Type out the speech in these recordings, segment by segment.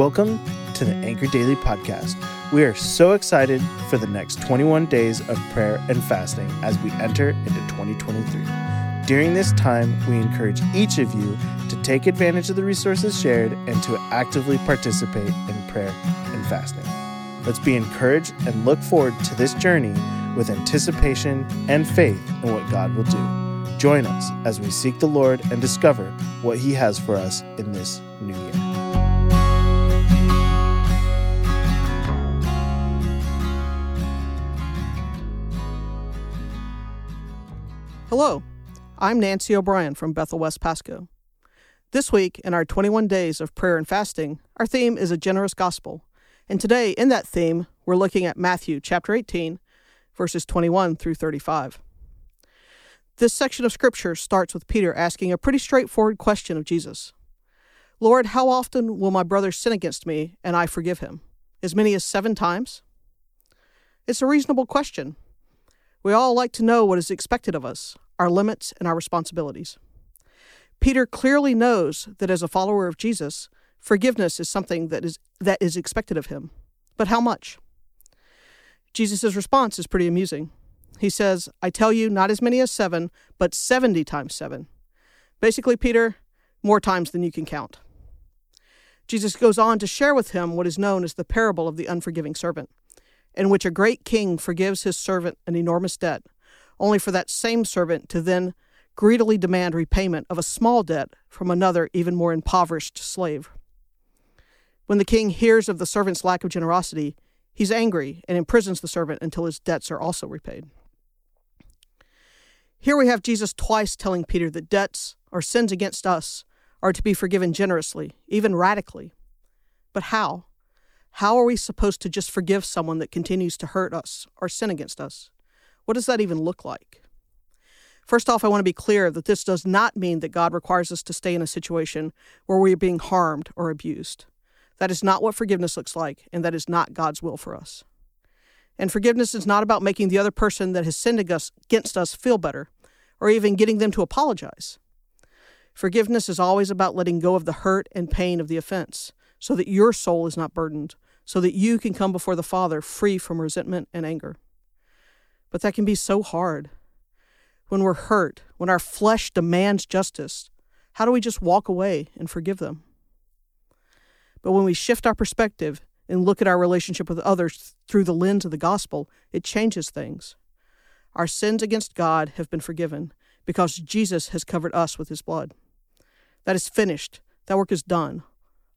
Welcome to the Anchor Daily Podcast. We are so excited for the next 21 days of prayer and fasting as we enter into 2023. During this time, we encourage each of you to take advantage of the resources shared and to actively participate in prayer and fasting. Let's be encouraged and look forward to this journey with anticipation and faith in what God will do. Join us as we seek the Lord and discover what He has for us in this new year. Hello, I'm Nancy O'Brien from Bethel West Pasco. This week, in our 21 days of prayer and fasting, our theme is a generous gospel. And today, in that theme, we're looking at Matthew chapter 18, verses 21 through 35. This section of scripture starts with Peter asking a pretty straightforward question of Jesus Lord, how often will my brother sin against me and I forgive him? As many as seven times? It's a reasonable question, we all like to know what is expected of us, our limits, and our responsibilities. Peter clearly knows that as a follower of Jesus, forgiveness is something that is, that is expected of him. But how much? Jesus' response is pretty amusing. He says, I tell you, not as many as seven, but 70 times seven. Basically, Peter, more times than you can count. Jesus goes on to share with him what is known as the parable of the unforgiving servant in which a great king forgives his servant an enormous debt, only for that same servant to then greedily demand repayment of a small debt from another, even more impoverished slave. When the king hears of the servant's lack of generosity, he's angry and imprisons the servant until his debts are also repaid. Here we have Jesus twice telling Peter that debts or sins against us are to be forgiven generously, even radically. But how? How are we supposed to just forgive someone that continues to hurt us or sin against us? What does that even look like? First off, I want to be clear that this does not mean that God requires us to stay in a situation where we are being harmed or abused. That is not what forgiveness looks like, and that is not God's will for us. And forgiveness is not about making the other person that has sinned against us feel better, or even getting them to apologize. Forgiveness is always about letting go of the hurt and pain of the offense so that your soul is not burdened, so that you can come before the Father free from resentment and anger. But that can be so hard. When we're hurt, when our flesh demands justice, how do we just walk away and forgive them? But when we shift our perspective and look at our relationship with others through the lens of the gospel, it changes things. Our sins against God have been forgiven because Jesus has covered us with his blood. That is finished. That work is done.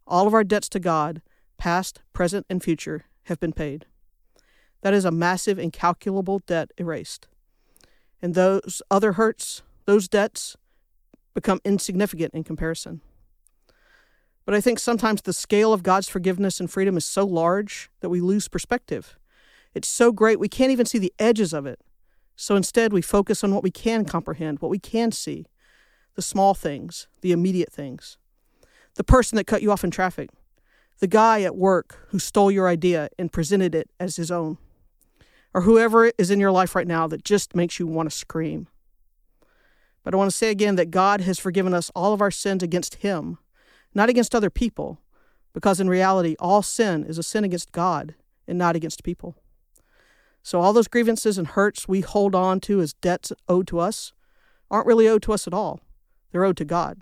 All of our debts to God, past, present, and future, have been paid. That is a massive, incalculable debt erased. And those other hurts, those debts, become insignificant in comparison. But I think sometimes the scale of God's forgiveness and freedom is so large that we lose perspective. It's so great we can't even see the edges of it. So instead, we focus on what we can comprehend, what we can see the small things, the immediate things the person that cut you off in traffic, the guy at work who stole your idea and presented it as his own, or whoever is in your life right now that just makes you want to scream. But I want to say again that God has forgiven us all of our sins against Him, not against other people, because in reality, all sin is a sin against God and not against people. So all those grievances and hurts we hold on to as debts owed to us aren't really owed to us at all, they're owed to God.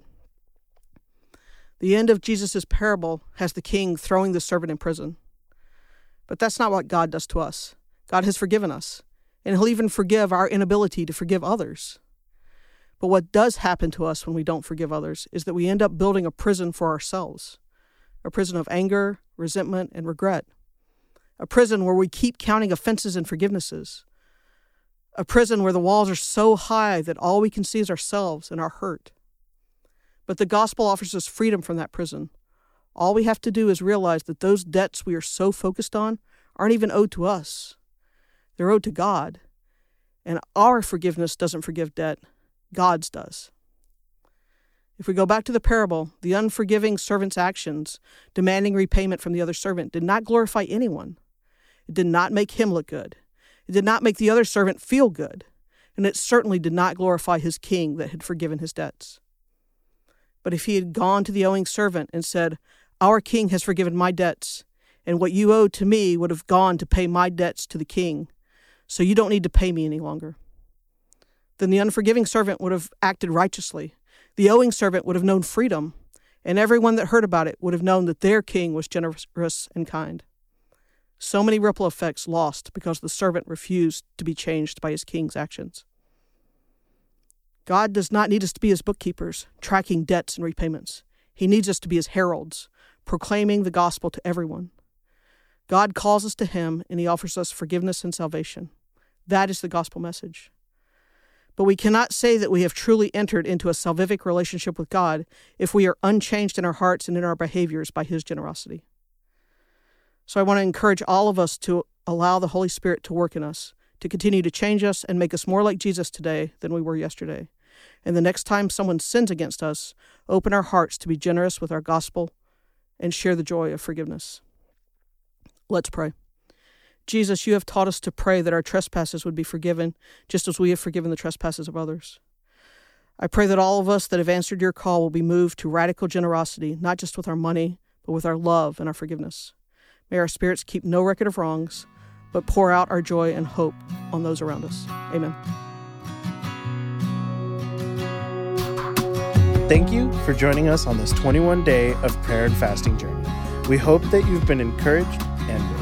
The end of Jesus' parable has the king throwing the servant in prison. But that's not what God does to us. God has forgiven us, and He'll even forgive our inability to forgive others. But what does happen to us when we don't forgive others is that we end up building a prison for ourselves a prison of anger, resentment, and regret. A prison where we keep counting offenses and forgivenesses. A prison where the walls are so high that all we can see is ourselves and our hurt. But the gospel offers us freedom from that prison. All we have to do is realize that those debts we are so focused on aren't even owed to us, they're owed to God. And our forgiveness doesn't forgive debt, God's does. If we go back to the parable, the unforgiving servant's actions, demanding repayment from the other servant, did not glorify anyone. It did not make him look good. It did not make the other servant feel good. And it certainly did not glorify his king that had forgiven his debts. But if he had gone to the owing servant and said, Our king has forgiven my debts, and what you owe to me would have gone to pay my debts to the king. So you don't need to pay me any longer. Then the unforgiving servant would have acted righteously. The owing servant would have known freedom, and everyone that heard about it would have known that their king was generous and kind. So many ripple effects lost because the servant refused to be changed by his king's actions. God does not need us to be his bookkeepers, tracking debts and repayments. He needs us to be his heralds, proclaiming the gospel to everyone. God calls us to him and he offers us forgiveness and salvation. That is the gospel message. But we cannot say that we have truly entered into a salvific relationship with God if we are unchanged in our hearts and in our behaviors by his generosity. So I want to encourage all of us to allow the Holy Spirit to work in us, to continue to change us and make us more like Jesus today than we were yesterday. And the next time someone sins against us, open our hearts to be generous with our gospel and share the joy of forgiveness. Let's pray. Jesus, you have taught us to pray that our trespasses would be forgiven, just as we have forgiven the trespasses of others. I pray that all of us that have answered your call will be moved to radical generosity, not just with our money, but with our love and our forgiveness. May our spirits keep no record of wrongs, but pour out our joy and hope on those around us. Amen. Thank you for joining us on this 21 day of prayer and fasting journey. We hope that you've been encouraged and.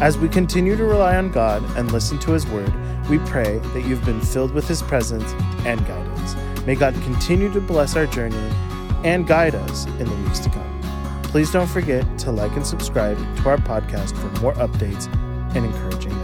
As we continue to rely on God and listen to His word, we pray that you've been filled with His presence and guidance. May God continue to bless our journey and guide us in the weeks to come. Please don't forget to like and subscribe to our podcast for more updates and encouragement.